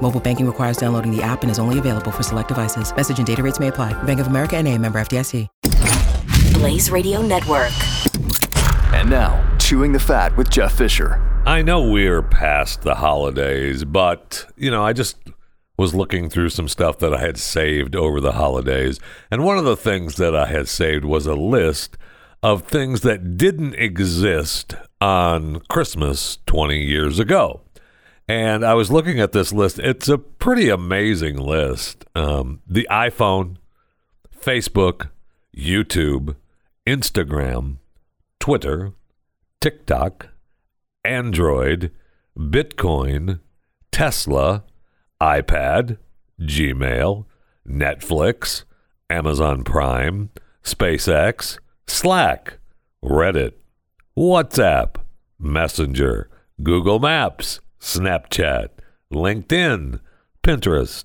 Mobile banking requires downloading the app and is only available for select devices. Message and data rates may apply. Bank of America and a member FDIC. Blaze Radio Network. And now, Chewing the Fat with Jeff Fisher. I know we're past the holidays, but, you know, I just was looking through some stuff that I had saved over the holidays. And one of the things that I had saved was a list of things that didn't exist on Christmas 20 years ago. And I was looking at this list. It's a pretty amazing list. Um, the iPhone, Facebook, YouTube, Instagram, Twitter, TikTok, Android, Bitcoin, Tesla, iPad, Gmail, Netflix, Amazon Prime, SpaceX, Slack, Reddit, WhatsApp, Messenger, Google Maps, Snapchat, LinkedIn, Pinterest,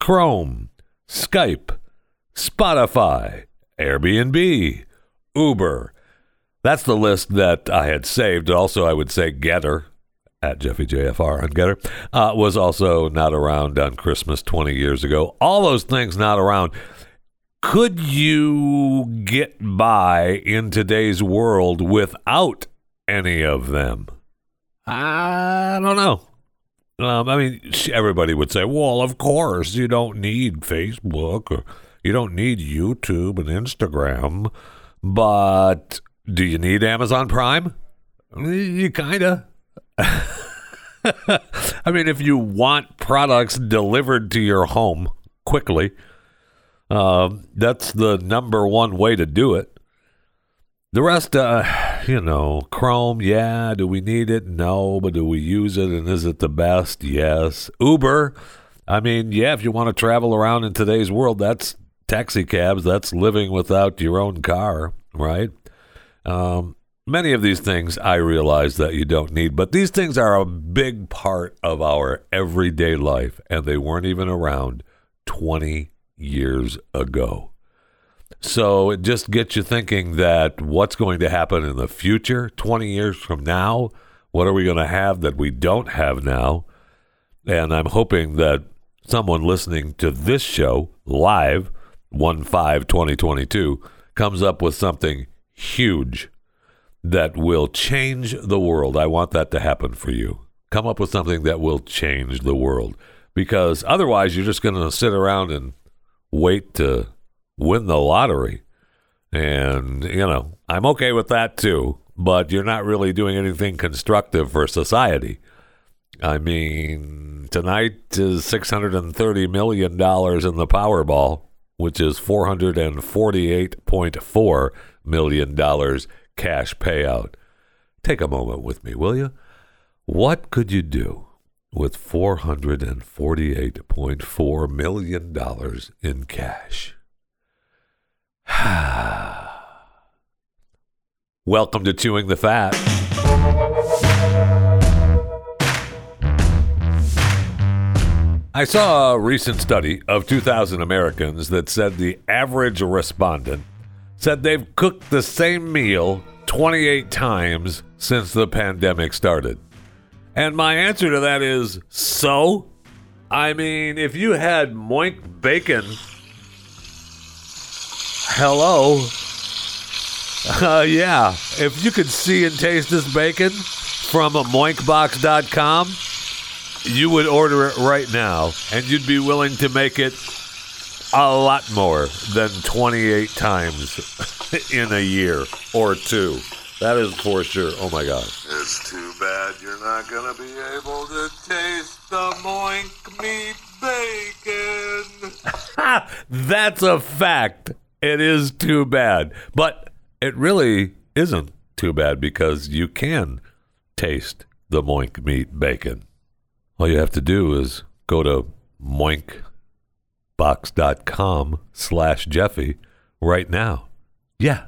Chrome, Skype, Spotify, Airbnb, Uber. That's the list that I had saved. Also, I would say GETTR at Jeffy JFR on GETTR uh, was also not around on Christmas 20 years ago. All those things not around. Could you get by in today's world without any of them? I don't know. Um, I mean, everybody would say, well, of course, you don't need Facebook or you don't need YouTube and Instagram, but do you need Amazon Prime? You kind of. I mean, if you want products delivered to your home quickly, uh, that's the number one way to do it. The rest, uh, you know, Chrome, yeah. Do we need it? No. But do we use it? And is it the best? Yes. Uber, I mean, yeah, if you want to travel around in today's world, that's taxi cabs. That's living without your own car, right? Um, many of these things I realize that you don't need, but these things are a big part of our everyday life, and they weren't even around 20 years ago. So it just gets you thinking that what's going to happen in the future, 20 years from now? What are we going to have that we don't have now? And I'm hoping that someone listening to this show live, 1 5 2022, comes up with something huge that will change the world. I want that to happen for you. Come up with something that will change the world because otherwise you're just going to sit around and wait to win the lottery. And, you know, I'm okay with that too, but you're not really doing anything constructive for society. I mean, tonight is $630 million in the Powerball, which is $448.4 million cash payout. Take a moment with me, will you? What could you do with $448.4 million in cash? Welcome to Chewing the Fat. I saw a recent study of 2,000 Americans that said the average respondent said they've cooked the same meal 28 times since the pandemic started. And my answer to that is so? I mean, if you had moink bacon, hello. Uh, yeah, if you could see and taste this bacon from moinkbox.com, you would order it right now and you'd be willing to make it a lot more than 28 times in a year or two. That is for sure. Oh my God. It's too bad you're not going to be able to taste the moink meat bacon. That's a fact. It is too bad. But it really isn't too bad because you can taste the moink meat bacon. All you have to do is go to moinkbox.com slash Jeffy right now Yeah.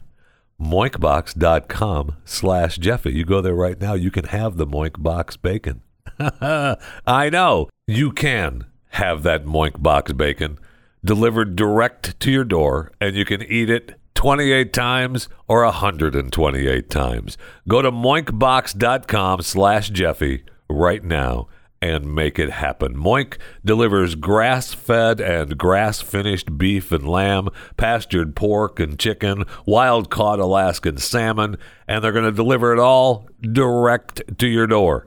Moinkbox.com slash Jeffy. You go there right now. You can have the Moink Box bacon. I know. You can have that Moink Box bacon delivered direct to your door, and you can eat it 28 times or 128 times. Go to moinkbox.com slash Jeffy right now and make it happen. Moink delivers grass fed and grass finished beef and lamb, pastured pork and chicken, wild caught Alaskan salmon, and they're going to deliver it all direct to your door.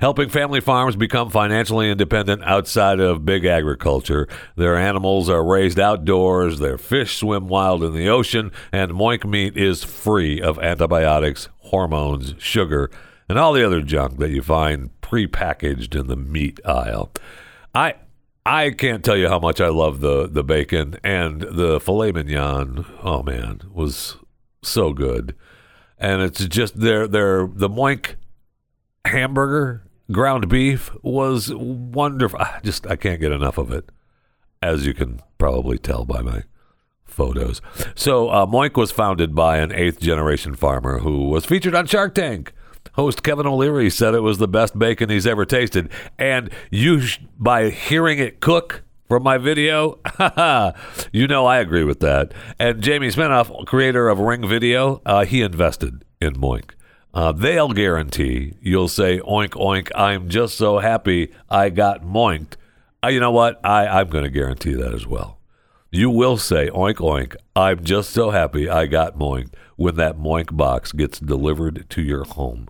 Helping family farms become financially independent outside of big agriculture. Their animals are raised outdoors, their fish swim wild in the ocean, and Moink meat is free of antibiotics, hormones, sugar, and all the other junk that you find prepackaged in the meat aisle. I I can't tell you how much I love the the bacon and the filet mignon. Oh man, was so good. And it's just their their the Moink hamburger ground beef was wonderful. I just I can't get enough of it, as you can probably tell by my photos. So uh, Moink was founded by an eighth generation farmer who was featured on Shark Tank. Host Kevin O'Leary said it was the best bacon he's ever tasted, and you sh- by hearing it cook from my video, you know I agree with that. And Jamie Siminoff, creator of Ring Video, uh, he invested in Moink. Uh, they'll guarantee you'll say oink oink. I'm just so happy I got moinked. Uh, you know what? I I'm going to guarantee that as well. You will say oink oink. I'm just so happy I got moinked when that moink box gets delivered to your home.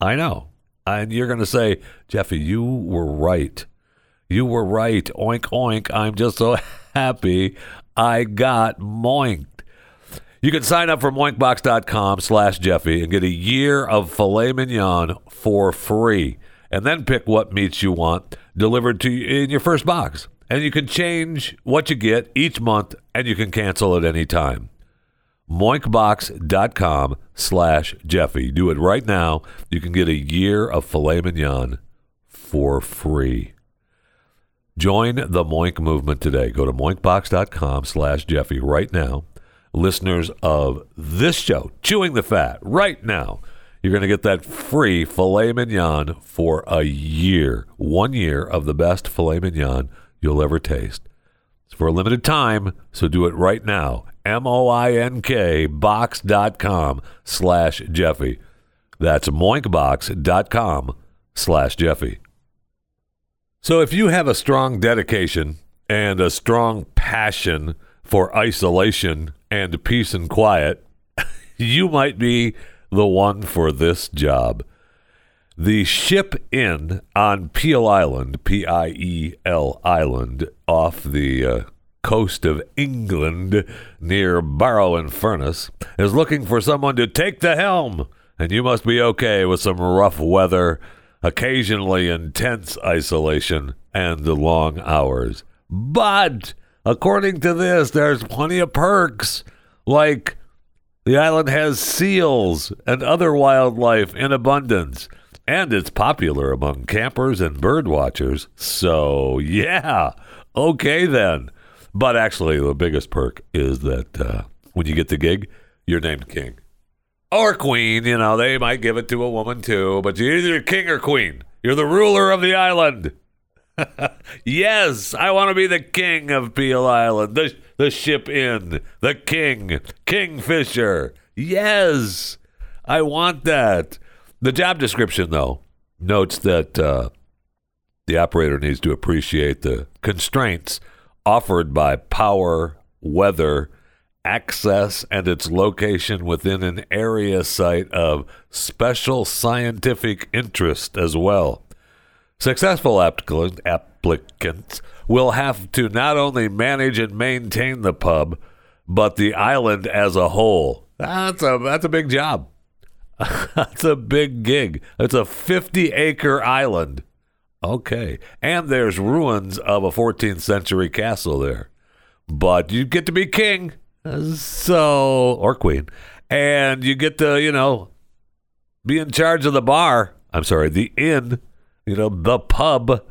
I know, and you're going to say, Jeffy, you were right. You were right. Oink oink. I'm just so happy I got moinked. You can sign up for moinkbox.com slash Jeffy and get a year of filet mignon for free. And then pick what meats you want delivered to you in your first box. And you can change what you get each month and you can cancel at any time. Moinkbox.com slash Jeffy. Do it right now. You can get a year of filet mignon for free. Join the Moink movement today. Go to moinkbox.com slash Jeffy right now listeners of this show, Chewing the Fat, right now, you're going to get that free filet mignon for a year. One year of the best filet mignon you'll ever taste. It's for a limited time, so do it right now. M-O-I-N-K box.com slash Jeffy. That's moinkbox.com slash Jeffy. So if you have a strong dedication and a strong passion for isolation and peace and quiet, you might be the one for this job. The Ship Inn on Piel Island, P I E L Island, off the uh, coast of England near Barrow in Furness, is looking for someone to take the helm. And you must be okay with some rough weather, occasionally intense isolation, and the long hours. But according to this, there's plenty of perks. Like the island has seals and other wildlife in abundance, and it's popular among campers and bird watchers. So, yeah, okay then. But actually, the biggest perk is that uh, when you get the gig, you're named king or queen. You know, they might give it to a woman too, but you're either king or queen. You're the ruler of the island. yes, I want to be the king of Piel Island. The the Ship Inn, the king, Kingfisher. Yes, I want that. The job description, though, notes that uh, the operator needs to appreciate the constraints offered by power, weather, access, and its location within an area site of special scientific interest as well. Successful applicants will have to not only manage and maintain the pub, but the island as a whole. That's a that's a big job. that's a big gig. It's a 50 acre island. Okay. And there's ruins of a 14th century castle there. But you get to be king. So, or queen. And you get to, you know, be in charge of the bar. I'm sorry, the inn, you know, the pub.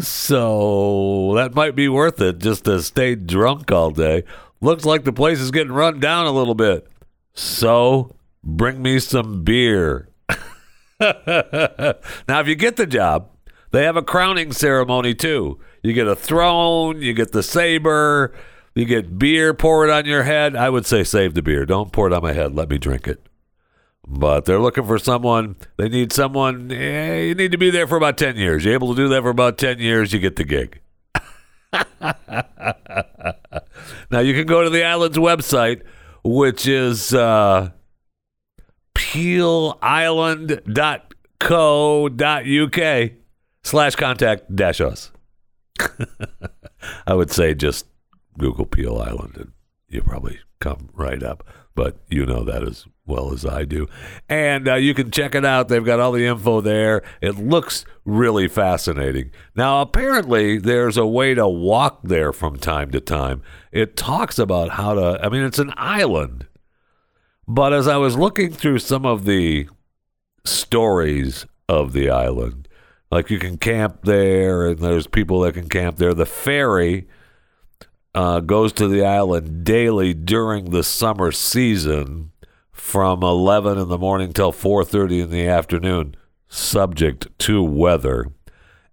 So that might be worth it just to stay drunk all day. looks like the place is getting run down a little bit. So bring me some beer. now, if you get the job, they have a crowning ceremony too. You get a throne, you get the saber, you get beer, pour it on your head. I would say save the beer. Don't pour it on my head. Let me drink it. But they're looking for someone. They need someone. Eh, you need to be there for about 10 years. You're able to do that for about 10 years, you get the gig. now, you can go to the island's website, which is uh, pielisland.co.uk slash contact dash us. I would say just Google Piel Island and you probably come right up. But you know that as well as I do. And uh, you can check it out. They've got all the info there. It looks really fascinating. Now, apparently, there's a way to walk there from time to time. It talks about how to, I mean, it's an island. But as I was looking through some of the stories of the island, like you can camp there, and there's people that can camp there. The ferry uh, goes to the island daily during the summer season from 11 in the morning till 4:30 in the afternoon, subject to weather.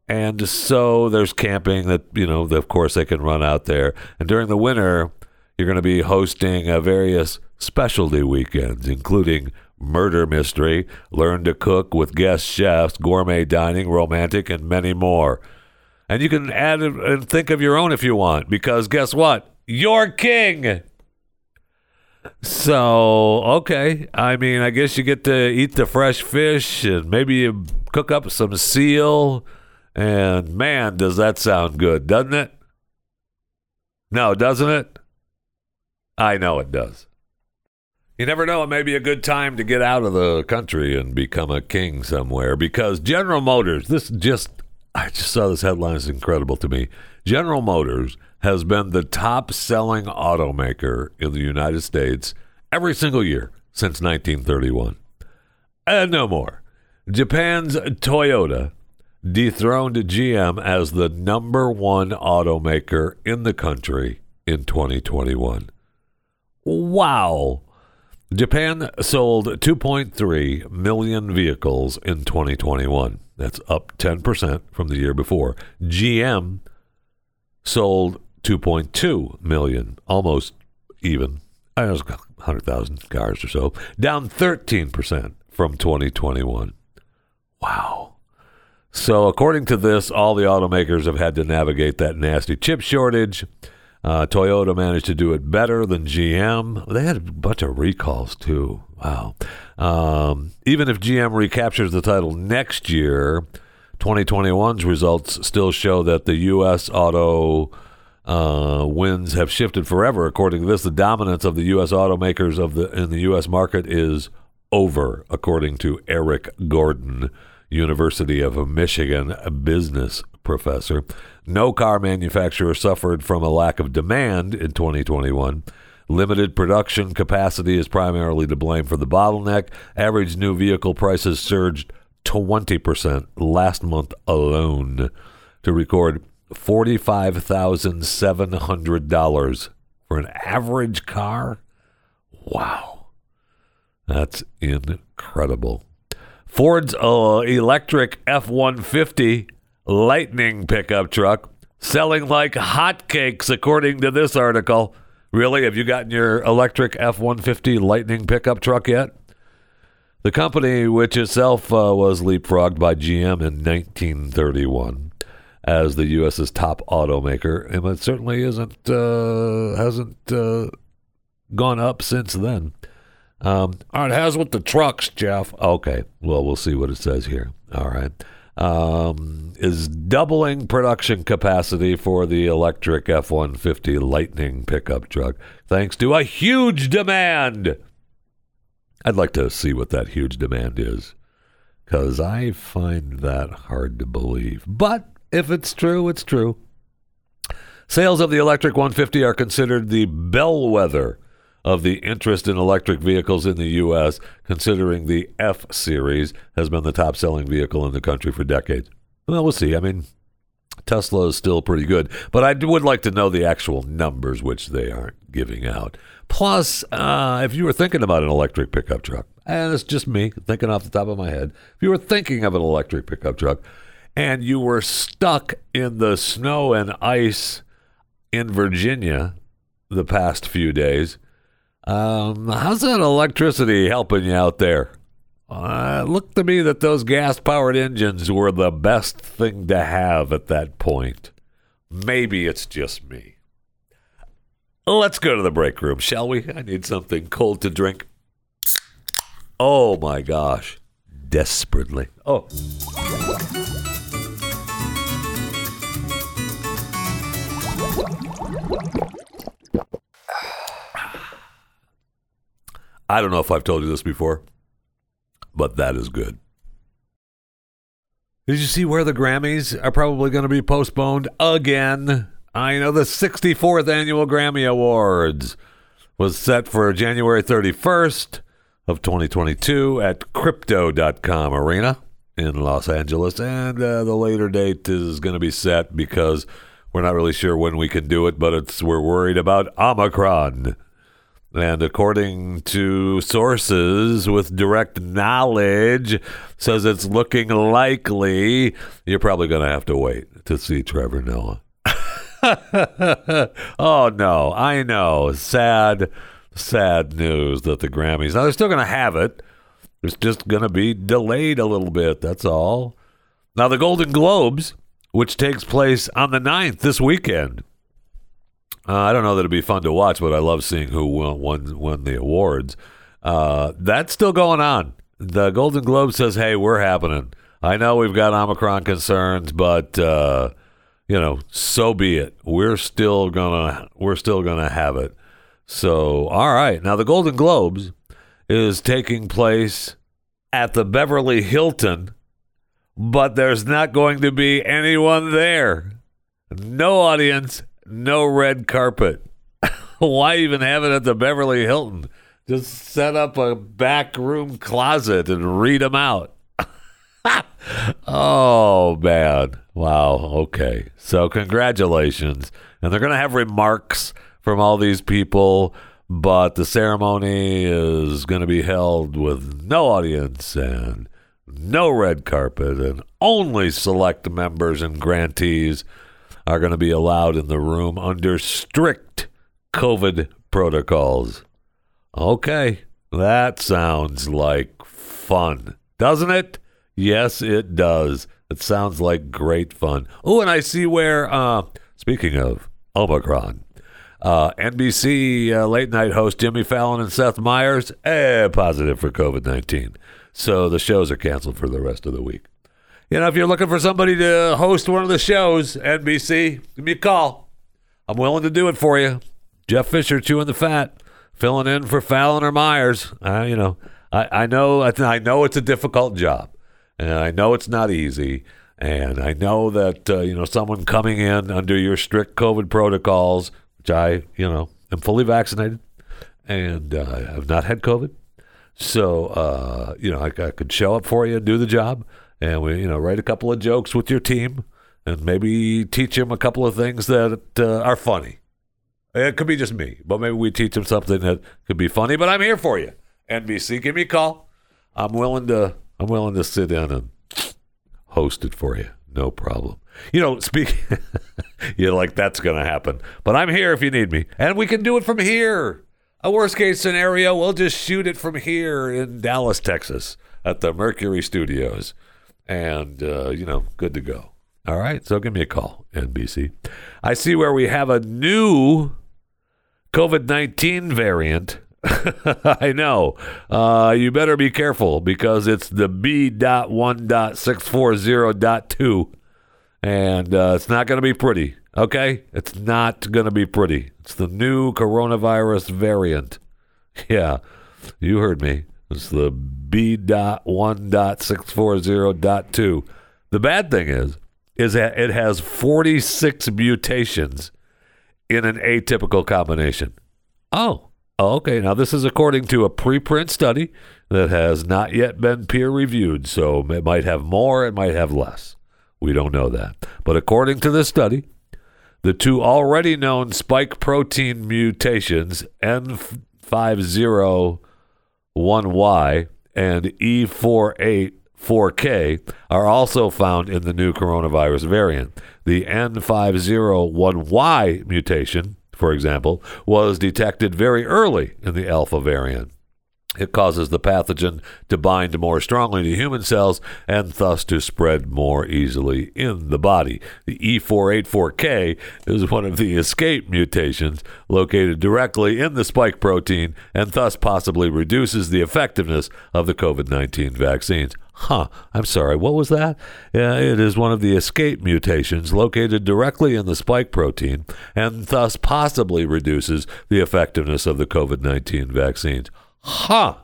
And so there's camping that you know, of course, they can run out there. And during the winter, you're going to be hosting uh, various specialty weekends, including murder mystery, learn to cook with guest chefs, gourmet dining, romantic, and many more. And you can add and think of your own if you want, because guess what? You're king. So, okay. I mean, I guess you get to eat the fresh fish and maybe you cook up some seal. And man, does that sound good, doesn't it? No, doesn't it? I know it does. You never know. It may be a good time to get out of the country and become a king somewhere because General Motors, this just, I just saw this headline. It's incredible to me. General Motors has been the top selling automaker in the United States every single year since 1931. And no more. Japan's Toyota dethroned GM as the number one automaker in the country in 2021. Wow. Japan sold 2.3 million vehicles in 2021. That's up 10% from the year before. GM sold 2.2 million, almost even. I know it's 100,000 cars or so, down 13% from 2021. Wow. So, according to this, all the automakers have had to navigate that nasty chip shortage. Uh, Toyota managed to do it better than GM. They had a bunch of recalls, too. Wow. Um, even if GM recaptures the title next year, 2021's results still show that the U.S. auto uh, wins have shifted forever. According to this, the dominance of the U.S. automakers of the in the U.S. market is over, according to Erik Gordon, University of Michigan business professor. No car manufacturer suffered from a lack of demand in 2021. Limited production capacity is primarily to blame for the bottleneck. Average new vehicle prices surged 20% last month alone to record $45,700 for an average car. Wow. That's incredible. Ford's uh, electric F 150 Lightning pickup truck selling like hotcakes, according to this article. Really? Have you gotten your electric F 150 Lightning pickup truck yet? The company, which itself uh, was leapfrogged by GM in 1931 as the U.S.'s top automaker, and it certainly isn't uh, hasn't uh, gone up since then. Um, all right, how's with the trucks, Jeff? Okay, well, we'll see what it says here. All right. Um, is doubling production capacity for the electric F 150 Lightning pickup truck thanks to a huge demand. I'd like to see what that huge demand is because I find that hard to believe. But if it's true, it's true. Sales of the electric 150 are considered the bellwether of the interest in electric vehicles in the U.S., considering the F Series has been the top selling vehicle in the country for decades. Well, we'll see. I mean, Tesla is still pretty good, but I would like to know the actual numbers, which they aren't giving out. Plus, uh, if you were thinking about an electric pickup truck, and it's just me thinking off the top of my head, if you were thinking of an electric pickup truck and you were stuck in the snow and ice in Virginia the past few days, um, how's that electricity helping you out there? Uh, it looked to me that those gas powered engines were the best thing to have at that point. Maybe it's just me. Let's go to the break room, shall we? I need something cold to drink. Oh my gosh. Desperately. Oh. I don't know if I've told you this before, but that is good. Did you see where the Grammys are probably going to be postponed again? I know the 64th annual Grammy Awards was set for January 31st of 2022 at crypto.com arena in Los Angeles and uh, the later date is going to be set because we're not really sure when we can do it but it's we're worried about Omicron. And according to sources with direct knowledge, says it's looking likely you're probably going to have to wait to see Trevor Noah. oh no, I know. Sad, sad news that the Grammys. Now they're still going to have it. It's just going to be delayed a little bit. That's all. Now the Golden Globes, which takes place on the 9th this weekend. Uh, I don't know that it'd be fun to watch, but I love seeing who won won, won the awards. Uh, that's still going on. The Golden Globe says, "Hey, we're happening. I know we've got Omicron concerns, but uh, you know, so be it. We're still gonna we're still gonna have it." So, all right. Now, the Golden Globes is taking place at the Beverly Hilton, but there's not going to be anyone there. No audience, no red carpet. Why even have it at the Beverly Hilton? Just set up a back room closet and read them out. oh, man. Wow. Okay. So, congratulations. And they're going to have remarks from all these people, but the ceremony is going to be held with no audience and no red carpet and only select members and grantees are going to be allowed in the room under strict COVID protocols. Okay, that sounds like fun, doesn't it? Yes, it does. It sounds like great fun. Oh, and I see where, uh, speaking of Omicron, uh, NBC uh, late night host Jimmy Fallon and Seth Meyers, eh, positive for COVID 19. So the shows are canceled for the rest of the week. You know, if you're looking for somebody to host one of the shows, NBC, give me a call. I'm willing to do it for you. Jeff Fisher chewing the fat, filling in for Fallon or Meyers. Uh, you know, I, I know I know it's a difficult job, and I know it's not easy, and I know that uh, you know someone coming in under your strict COVID protocols, which I you know am fully vaccinated, and uh, have not had COVID, so uh, you know I, I could show up for you and do the job and we you know write a couple of jokes with your team and maybe teach them a couple of things that uh, are funny. It could be just me, but maybe we teach them something that could be funny. But I'm here for you, NBC. Give me a call. I'm willing to. I'm willing to sit in and host it for you. No problem. You know, speak. you're like that's going to happen, but I'm here if you need me, and we can do it from here. A worst case scenario, we'll just shoot it from here in Dallas, Texas, at the Mercury Studios and uh, you know, good to go. All right, so give me a call, NBC. I see where we have a new COVID 19 variant. I know. Uh, you better be careful because it's the B.1.640.2, and uh, it's not going to be pretty. Okay? It's not going to be pretty. It's the new coronavirus variant. Yeah, you heard me. It's the B.1.640.2. The bad thing is, is that it has 46 mutations in an atypical combination. Oh, okay. Now, this is according to a preprint study that has not yet been peer reviewed, so it might have more, it might have less. We don't know that. But according to this study, The two already known spike protein mutations, N501Y and E484K, are also found in the new coronavirus variant. The N501Y mutation, for example, was detected very early in the alpha variant. It causes the pathogen to bind more strongly to human cells and thus to spread more easily in the body. The E484K is one of the escape mutations located directly in the spike protein and thus possibly reduces the effectiveness of the COVID 19 vaccines. Huh, I'm sorry, what was that? Yeah, it is one of the escape mutations located directly in the spike protein and thus possibly reduces the effectiveness of the COVID 19 vaccines. Huh.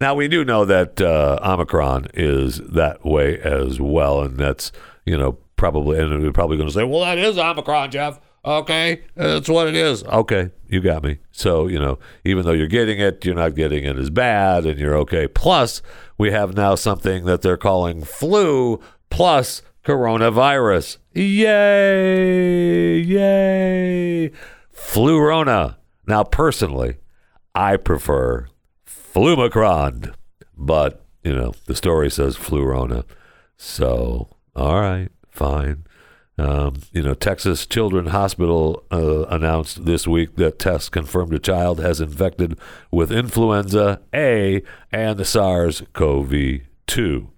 Now we do know that uh, Omicron is that way as well, and that's you know probably and we're probably going to say, well, that is Omicron, Jeff. Okay, that's what it is. Okay, you got me. So you know, even though you're getting it, you're not getting it as bad, and you're okay. Plus, we have now something that they're calling flu plus coronavirus. Yay! Yay! Flu Rona. Now, personally, I prefer Flumicron. But, you know, the story says Flurona. So, all right, fine. Um, you know, Texas Children Hospital uh, announced this week that tests confirmed a child has infected with influenza A and the SARS CoV 2.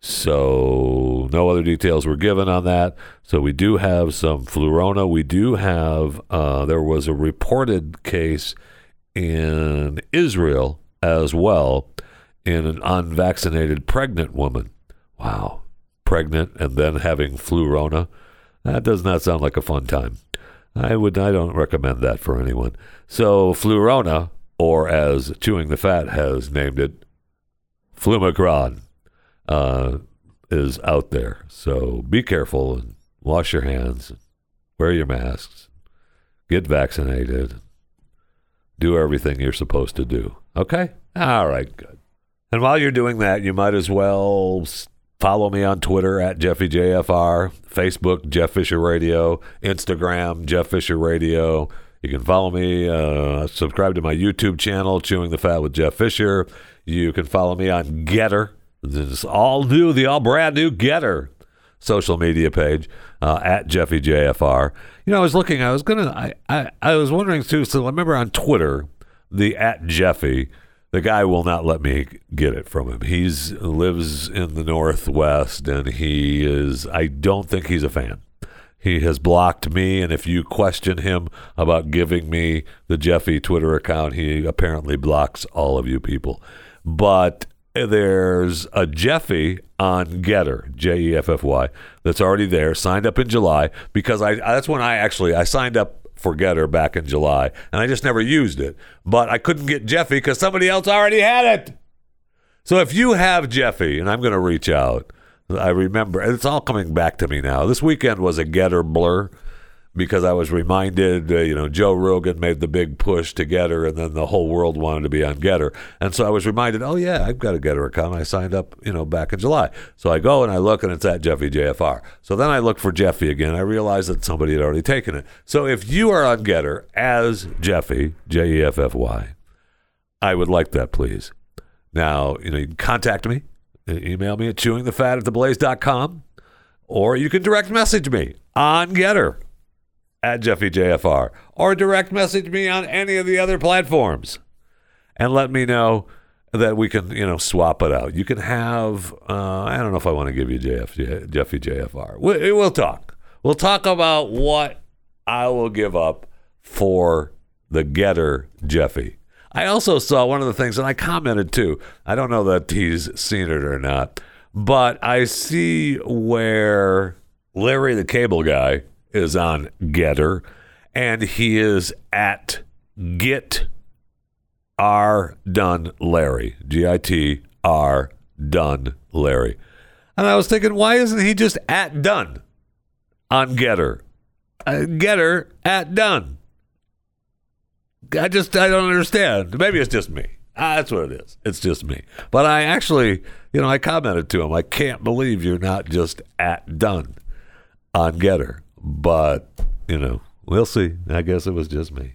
So, no other details were given on that. So, we do have some Flurona. We do have, uh, there was a reported case in Israel as well in an unvaccinated pregnant woman. Wow. Pregnant and then having flurona. That does not sound like a fun time. I would I don't recommend that for anyone. So flurona, or as Chewing the Fat has named it, flumicron, uh, is out there. So be careful and wash your hands, wear your masks, get vaccinated, do everything you're supposed to do. Okay? All right, good. And while you're doing that, you might as well follow me on Twitter at JeffyJFR, Facebook, Jeff Fisher Radio, Instagram, Jeff Fisher Radio. You can follow me, uh, subscribe to my YouTube channel, Chewing the Fat with Jeff Fisher. You can follow me on GETTR. This is all new, the all brand new GETTR social media page uh, at Jeffy JFR. You know, I was looking, I was gonna, I, I, I was wondering too. So I remember on Twitter, the at Jeffy, the guy will not let me get it from him. He's lives in the Northwest, and he is. I don't think he's a fan. He has blocked me, and if you question him about giving me the Jeffy Twitter account, he apparently blocks all of you people. But there's a Jeffy on GETTR, J E F F Y, that's already there. Signed up in July because I that's when I actually I signed up for GETTR back in July, and I just never used it. But I couldn't get Jeffy because somebody else already had it. So if you have Jeffy, and I'm going to reach out, I remember it's all coming back to me now. This weekend was a GETTR blur because I was reminded, uh, you know, Joe Rogan made the big push to GETTR, and then the whole world wanted to be on GETTR, and so I was reminded, oh yeah, I've got a GETTR account. I signed up, you know, back in July. So I go and I look, and it's at Jeffy JFR. So then I look for Jeffy again. I realize that somebody had already taken it. So if you are on GETTR as Jeffy J E F F Y, I would like that, please. Now, you know, you can contact me, email me at chewingthefat at theblaze.com, or you can direct message me on GETTR at Jeffy JFR or direct message me on any of the other platforms and let me know that we can, you know, swap it out. You can have, uh, I don't know if I want to give you JF, Jeffy JFR. We, we'll talk. We'll talk about what I will give up for the GETTR Jeffy. I also saw one of the things, and I commented too. I don't know that he's seen it or not, but I see where Larry the Cable Guy is on GETTR, and he is at Get R Done Larry. G I T R Done Larry. And I was thinking, why isn't he just at Done on GETTR? Uh, GETTR at Done. I just I don't understand. Maybe it's just me. Ah, that's what it is. It's just me. But I actually, you know, I commented to him. I can't believe you're not just at Done on GETTR but you know, we'll see. I guess it was just me.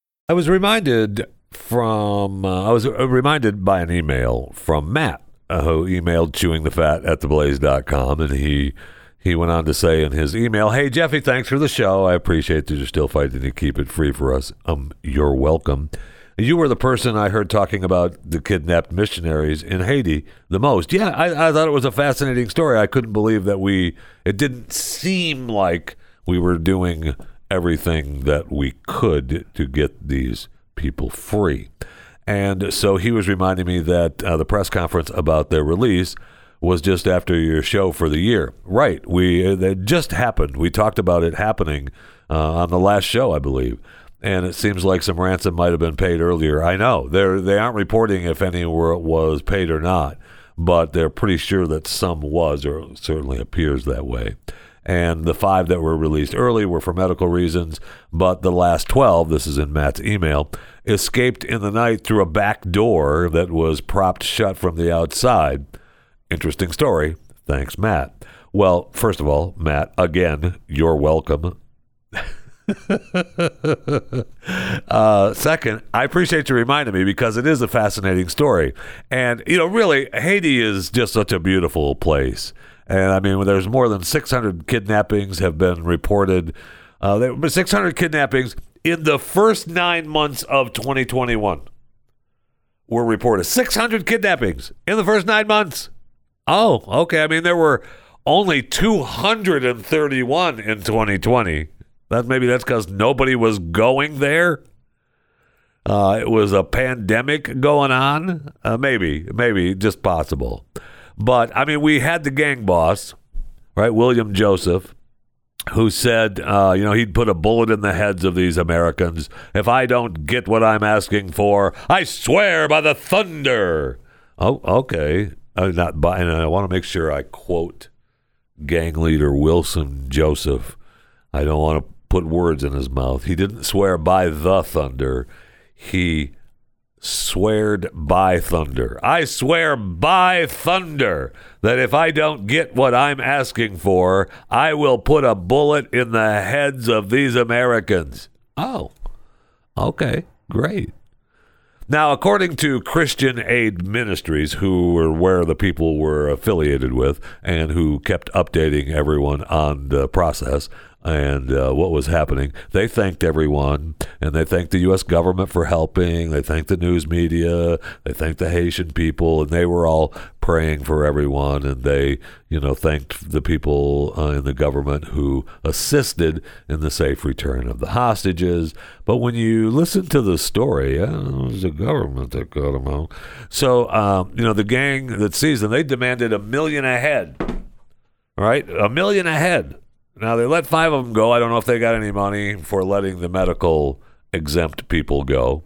I was reminded from uh, I was uh, reminded by an email from Matt uh, who emailed chewingthefat at theblaze.com and he he went on to say in his email, "Hey Jeffy, thanks for the show. I appreciate that you're still fighting to keep it free for us. Um, you're welcome." You were the person I heard talking about the kidnapped missionaries in Haiti the most. Yeah, I, I thought it was a fascinating story. I couldn't believe that we. It didn't seem like we were doing everything that we could to get these people free. And so he was reminding me that uh, the press conference about their release was just after your show for the year. Right. We it just happened. We talked about it happening uh, on the last show, I believe. And it seems like some ransom might have been paid earlier. I know they they aren't reporting if any were, was paid or not, but they're pretty sure that some was, or certainly appears that way and the five that were released early were for medical reasons, but the last 12, this is in Matt's email, escaped in the night through a back door that was propped shut from the outside. Interesting story. Thanks, Matt. Well, first of all, Matt, again, you're welcome. uh, second, I appreciate you reminding me because it is a fascinating story. And, you know, really, Haiti is just such a beautiful place. And I mean, there's more than 600 kidnappings have been reported. Uh, there were 600 kidnappings in the first nine months of 2021 were reported. 600 kidnappings in the first nine months. Oh, okay. I mean, there were only 231 in 2020. That maybe that's because nobody was going there. Uh, it was a pandemic going on. Uh, maybe, maybe just possible. But I mean, we had the gang boss, right, William Joseph, who said, uh, you know, he'd put a bullet in the heads of these Americans. If I don't get what I'm asking for, I swear by the thunder. Oh, okay. Uh, not by, and I want to make sure I quote gang leader Wilson Joseph. I don't want to put words in his mouth. He didn't swear by the thunder. He sweared by thunder. I swear by thunder that if I don't get what I'm asking for, I will put a bullet in the heads of these Americans. Oh, okay, great. Now, according to Christian Aid Ministries, who were where the people were affiliated with and who kept updating everyone on the process, and uh, what was happening. They thanked everyone, and they thanked the U.S. government for helping. They thanked the news media. They thanked the Haitian people, and they were all praying for everyone. And they, you know, thanked the people uh, in the government who assisted in the safe return of the hostages. But when you listen to the story, it was the government that got them out. So, um, you know, the gang that seized them, they demanded a million ahead. All right, a million ahead now they let five of them go. I don't know if they got any money for letting the medical exempt people go.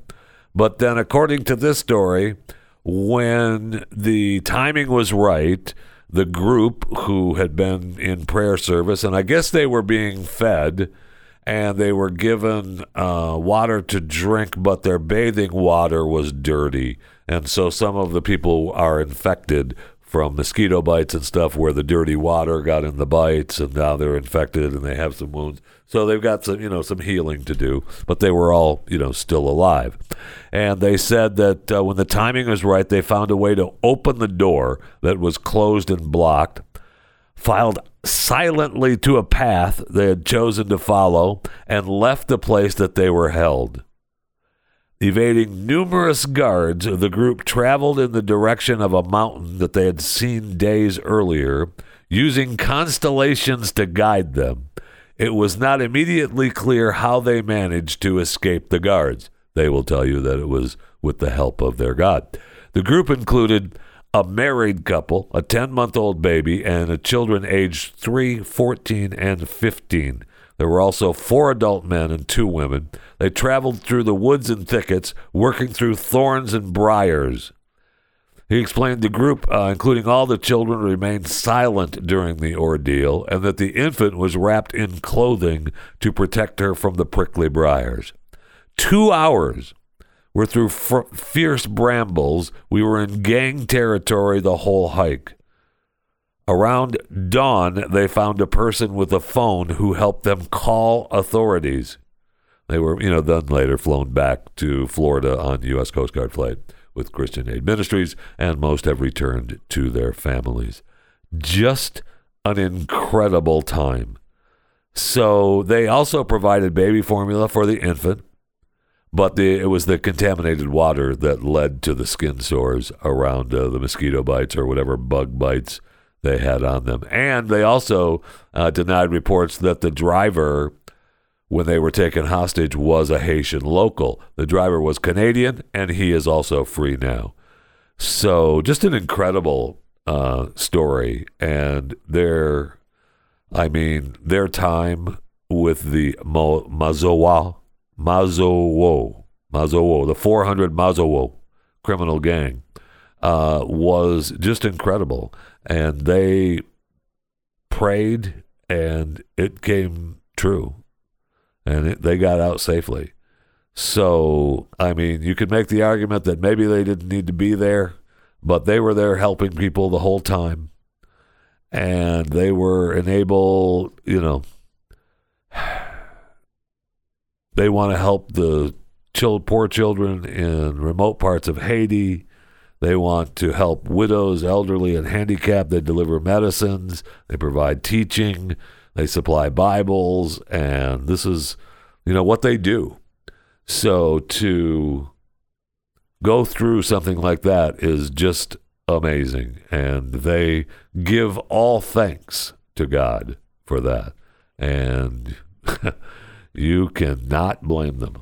But then, according to this story, when the timing was right, the group who had been in prayer service, and I guess they were being fed and they were given uh, water to drink, but their bathing water was dirty. And so some of the people are infected from mosquito bites and stuff where the dirty water got in the bites and now they're infected and they have some wounds. So they've got some, you know, some healing to do, but they were all, you know, still alive. And they said that uh, when the timing was right, they found a way to open the door that was closed and blocked, filed silently to a path they had chosen to follow, and left the place that they were held. Evading numerous guards, the group traveled in the direction of a mountain that they had seen days earlier, using constellations to guide them. It was not immediately clear how they managed to escape the guards. They will tell you that it was with the help of their God. The group included a married couple, a 10 month old baby, and children aged 3, 14, and 15. There were also four adult men and two women. They traveled through the woods and thickets, working through thorns and briars. He explained the group, uh, including all the children, remained silent during the ordeal and that the infant was wrapped in clothing to protect her from the prickly briars. Two hours were through f- fierce brambles. We were in gang territory the whole hike. Around dawn, they found a person with a phone who helped them call authorities. They were, you know, then later flown back to Florida on U.S. Coast Guard flight with Christian Aid Ministries, and most have returned to their families. Just an incredible time. So they also provided baby formula for the infant, but the, it was the contaminated water that led to the skin sores around uh, the mosquito bites or whatever bug bites they had on them. And they also uh, denied reports that the driver when they were taken hostage was a Haitian local. The driver was Canadian, and he is also free now. So, just an incredible uh, story, and their, I mean, their time with the Mo- Mazowa, Mazowo, Mazowo, the 400 Mazowo criminal gang, uh, was just incredible, and they prayed, and it came true and it, they got out safely. So, I mean, you could make the argument that maybe they didn't need to be there, but they were there helping people the whole time. And they were enabled, you know, they want to help the child, poor children in remote parts of Haiti. They want to help widows, elderly, and handicapped. They deliver medicines. They provide teaching. They supply Bibles, and this is, you know, what they do. So to go through something like that is just amazing, and they give all thanks to God for that, and you cannot blame them.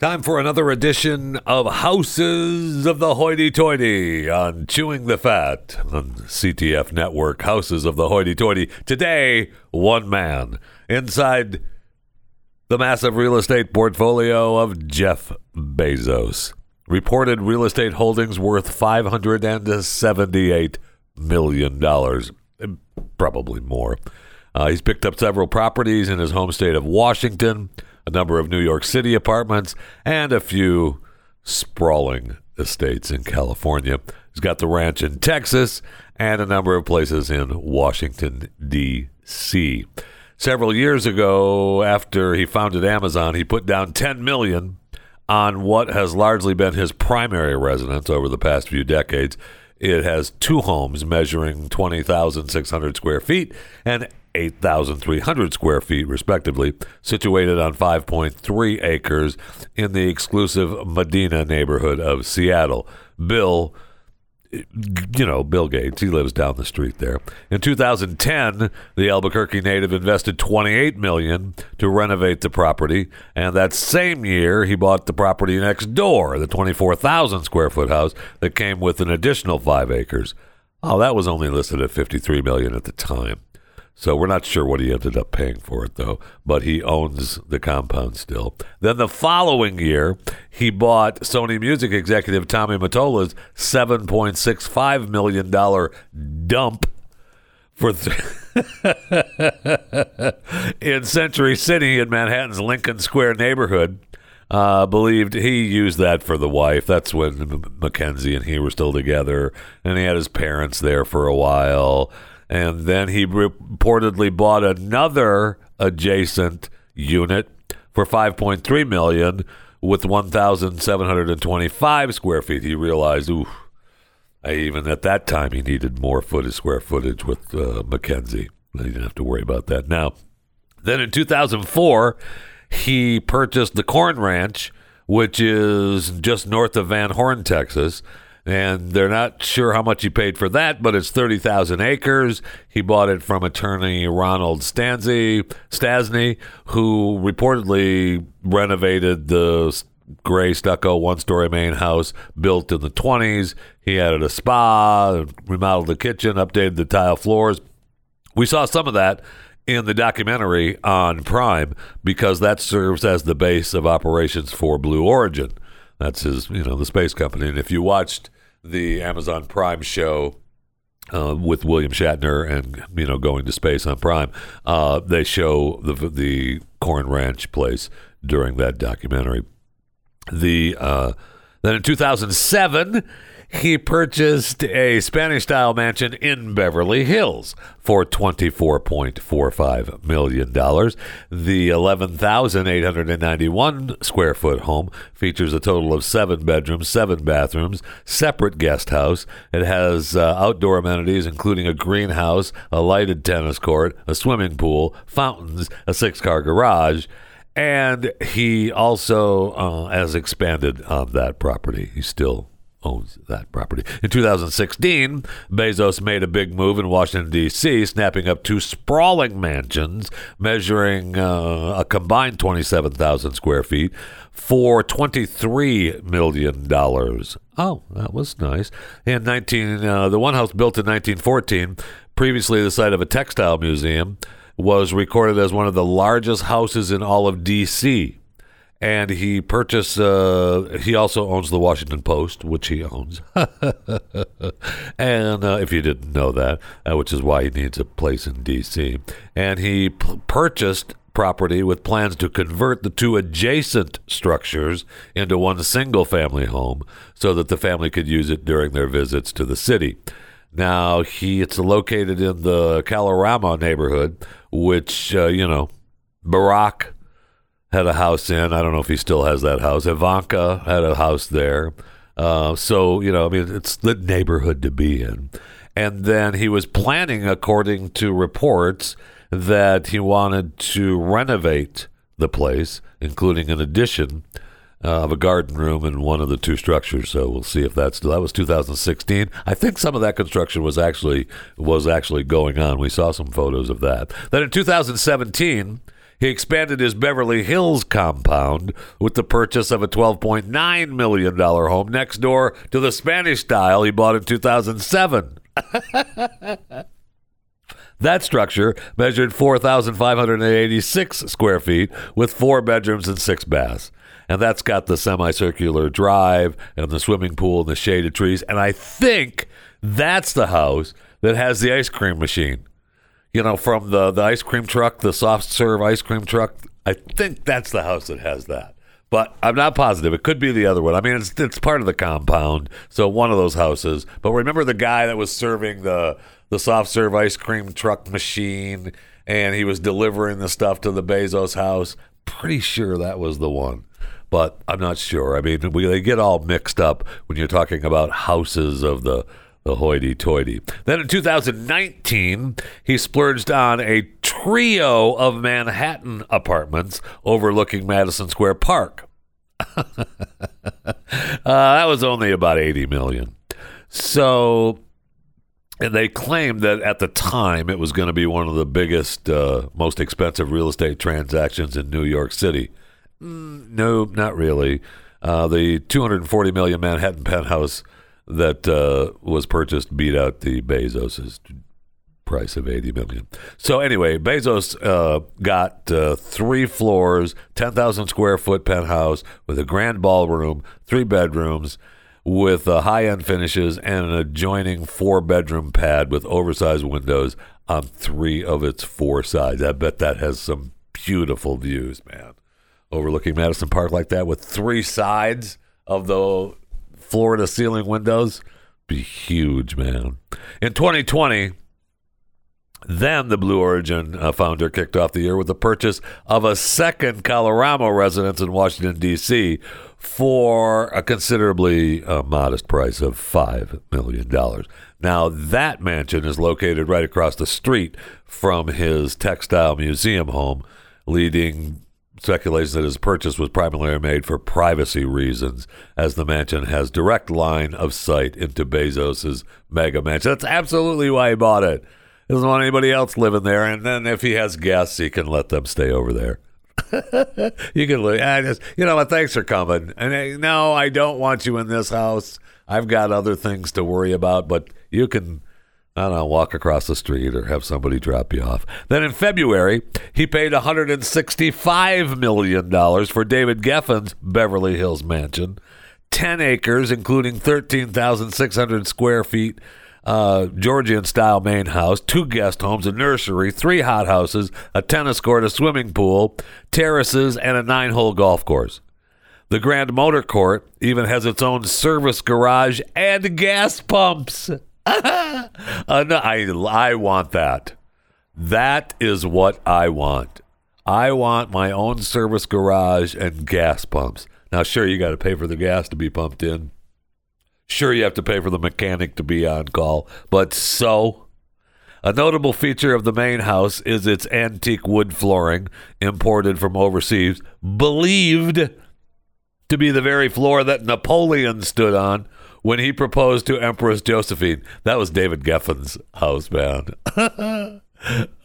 Time for another edition of Houses of the Hoity Toity on Chewing the Fat on CTF Network. Houses of the Hoity Toity. Today, one man inside the massive real estate portfolio of Jeff Bezos. Reported real estate holdings worth $578 million, probably more. Uh, he's picked up several properties in his home state of Washington a number of New York City apartments, and a few sprawling estates in California. He's got the ranch in Texas and a number of places in Washington, D.C. Several years ago, after he founded Amazon, he put down 10 million on what has largely been his primary residence over the past few decades. It has two homes measuring 20,600 square feet and 8,300 square feet, respectively, situated on 5.3 acres in the exclusive Medina neighborhood of Seattle. Bill, you know, Bill Gates, he lives down the street there. In 2010, the Albuquerque native invested 28 million to renovate the property, and that same year he bought the property next door, the 24,000 square foot house that came with an additional 5 acres. Oh, that was only listed at 53 million at the time. So we're not sure what he ended up paying for it, though, but he owns the compound still. Then the following year, he bought Sony Music executive Tommy Mottola's $7.65 million dump for. Th- in Century City in Manhattan's Lincoln Square neighborhood. Uh, believed he used that for the wife. That's when Mackenzie and he were still together, and he had his parents there for a while. And then he reportedly bought another adjacent unit for 5.3 million with 1,725 square feet. He realized, ooh, even at that time, he needed more footage, square footage with uh, Mackenzie. He didn't have to worry about that. Now, then in 2004, he purchased the Corn Ranch, which is just north of Van Horn, Texas. And they're not sure how much he paid for that, but it's 30,000 acres. He bought it from attorney Ronald Stanzi, Stasny, who reportedly renovated the gray stucco one story main house built in the 20s. He added a spa, remodeled the kitchen, updated the tile floors. We saw some of that in the documentary on Prime because that serves as the base of operations for Blue Origin. That's his, you know, the space company. And if you watched the Amazon Prime show uh, with William Shatner and you know going to space on Prime, uh, they show the the Corn Ranch place during that documentary. The uh, then in 2007 he purchased a Spanish style mansion in Beverly Hills for $24.45 million. The 11,891 square foot home features a total of seven bedrooms, seven bathrooms, separate guest house. It has uh, outdoor amenities, including a greenhouse, a lighted tennis court, a swimming pool, fountains, a six car garage. And he also uh, has expanded on that property. He still owns that property. In 2016, Bezos made a big move in Washington, D.C., snapping up two sprawling mansions measuring uh, a combined 27,000 square feet for $23 million. Oh, that was nice. In 19, uh, the one house built in 1914, previously the site of a textile museum, was recorded as one of the largest houses in all of D.C and he purchased. Uh, he also owns the Washington Post, which he owns. and uh, if you didn't know that, uh, which is why he needs a place in D.C. And he p- purchased property with plans to convert the two adjacent structures into one single family home, so that the family could use it during their visits to the city. Now he it's located in the Kalorama neighborhood, which uh, you know, Barack had a house in. I don't know if he still has that house. Ivanka had a house there. Uh, so, you know, I mean, it's the neighborhood to be in. And then he was planning, according to reports, that he wanted to renovate the place, including an addition uh, of a garden room in one of the two structures. So we'll see if that's that was 2016. I think some of that construction was actually was actually going on. We saw some photos of that. Then in 2017 he expanded his Beverly Hills compound with the purchase of a $12.9 million home next door to the Spanish style he bought in 2007. That structure measured 4,586 square feet with four bedrooms and six baths. And that's got the semicircular drive and the swimming pool and the shaded trees. And I think that's the house that has the ice cream machine you know, from the, the ice cream truck, the soft serve ice cream truck. I think that's the house that has that. But I'm not positive. It could be the other one. I mean, it's it's part of the compound, so one of those houses. But remember the guy that was serving the the soft serve ice cream truck machine, and he was delivering the stuff to the Bezos house. Pretty sure that was the one, but I'm not sure. I mean, we they get all mixed up when you're talking about houses of the the hoity toity. Then in 2019, he splurged on a trio of Manhattan apartments overlooking Madison Square Park. uh, that was only about 80 million. So, and they claimed that at the time it was going to be one of the biggest, uh, most expensive real estate transactions in New York City. Mm, no, not really. Uh, the 240 million Manhattan penthouse that uh, was purchased beat out the Bezos's price of 80 million. So anyway, Bezos uh, got uh, three floors, 10,000 square foot penthouse with a grand ballroom, three bedrooms with uh, high end finishes and an adjoining four bedroom pad with oversized windows on three of its four sides. I bet that has some beautiful views, man. Overlooking Madison Park like that with three sides of the floor to ceiling windows. Be huge, man. In 2020, then the Blue Origin uh, founder kicked off the year with the purchase of a second Kalorama residence in Washington, D.C. for a considerably uh, modest price of $5 million. Now, that mansion is located right across the street from his textile museum home, leading speculation that his purchase was primarily made for privacy reasons, as the mansion has direct line of sight into Bezos's mega mansion. That's absolutely why he bought it. He doesn't want anybody else living there, and then if he has guests, he can let them stay over there. you can look. I just, you know what? Thanks for coming. And uh, no, I don't want you in this house. I've got other things to worry about, but you can. I don't know, walk across the street or have somebody drop you off. Then in February, he paid $165 million for David Geffen's Beverly Hills mansion. 10 acres, including 13,600 square feet uh, Georgian style main house, two guest homes, a nursery, three hothouses, a tennis court, a swimming pool, terraces, and a nine hole golf course. The Grand Motor Court even has its own service garage and gas pumps. uh, no, I, I want that. That is what I want. I want my own service garage and gas pumps. Now, sure, you got to pay for the gas to be pumped in. Sure, you have to pay for the mechanic to be on call, but so. A notable feature of the main house is its antique wood flooring, imported from overseas, believed to be the very floor that Napoleon stood on when he proposed to Empress Josephine. That was David Geffen's house,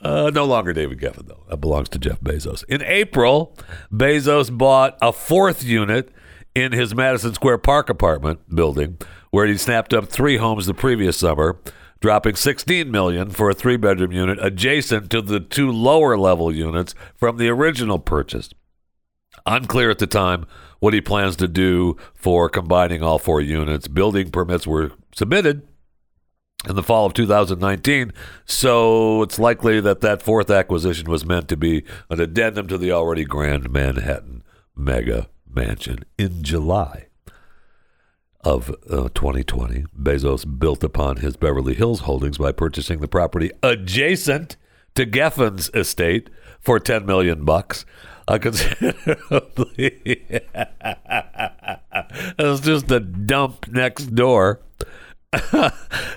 uh, no longer David Geffen, though. That belongs to Jeff Bezos. In April, Bezos bought a fourth unit in his Madison Square Park apartment building where he snapped up three homes the previous summer, dropping 16 million for a three-bedroom unit adjacent to the two lower level units from the original purchase. Unclear at the time what he plans to do for combining all four units. Building permits were submitted in the fall of 2019, so it's likely that that fourth acquisition was meant to be an addendum to the already grand Manhattan mega mansion in July of uh, 2020. Bezos built upon his Beverly Hills holdings by purchasing the property adjacent to Geffen's estate for 10 million bucks. Uh, considerably, it's just a dump next door.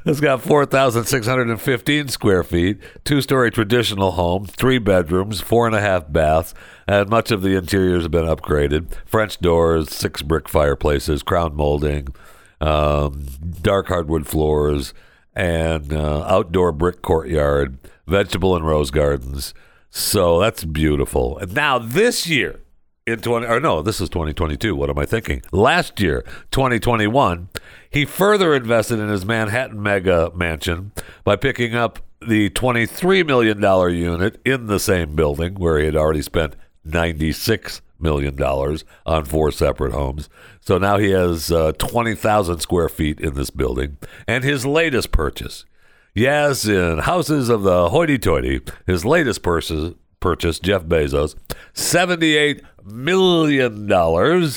it's got 4,615 square feet, two story traditional home, three bedrooms, four and a half baths, and much of the interiors have been upgraded. French doors, six brick fireplaces, crown molding, um, dark hardwood floors, and uh, outdoor brick courtyard, vegetable and rose gardens. So that's beautiful. Now this year, in 20 or no this is 2022 what am i thinking? Last year 2021 he further invested in his manhattan mega mansion by picking up the 23 million dollar unit in the same building where he had already spent 96 million dollars on four separate homes. So now he has uh, 20,000 square feet in this building. And his latest purchase yes in houses of the hoity-toity his latest purchase Jeff Bezos $78 million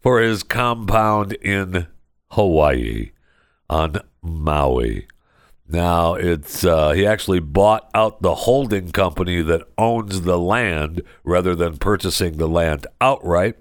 for his compound in Hawaii on Maui. Now, it's uh, he actually bought out the holding company that owns the land rather than purchasing the land outright.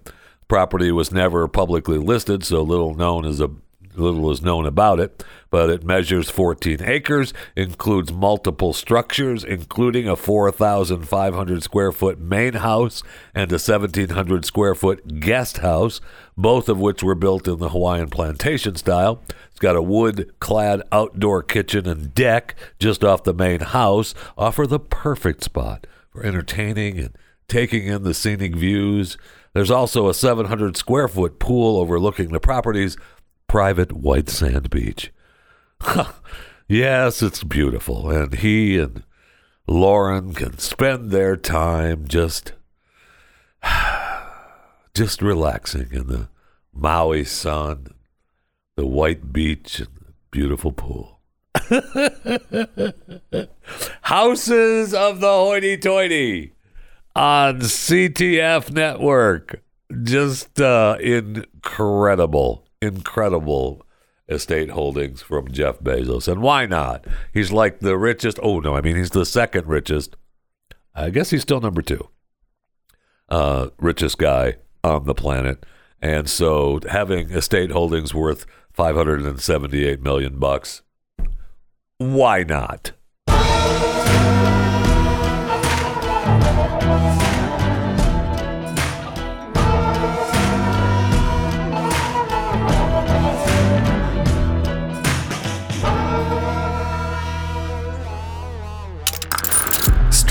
Property was never publicly listed, so little known as a little is known about it, but it measures 14 acres, includes multiple structures, including a 4,500 square foot main house and a 1,700 square foot guest house, both of which were built in the Hawaiian plantation style. It's got a wood clad outdoor kitchen and deck just off the main house, offer the perfect spot for entertaining and taking in the scenic views. There's also a 700 square foot pool overlooking the property's private white sand beach. yes, it's beautiful, and he and Lauren can spend their time just just relaxing in the Maui sun, the white beach, and the beautiful pool. Houses of the Hoity Toity on CTF Network. Just uh, incredible, incredible estate holdings from Jeff Bezos. And why not? He's like the richest. Oh, no, I mean, he's the second richest. I guess he's still number two. Uh, richest guy on the planet. And so having estate holdings worth 578 million bucks, why not?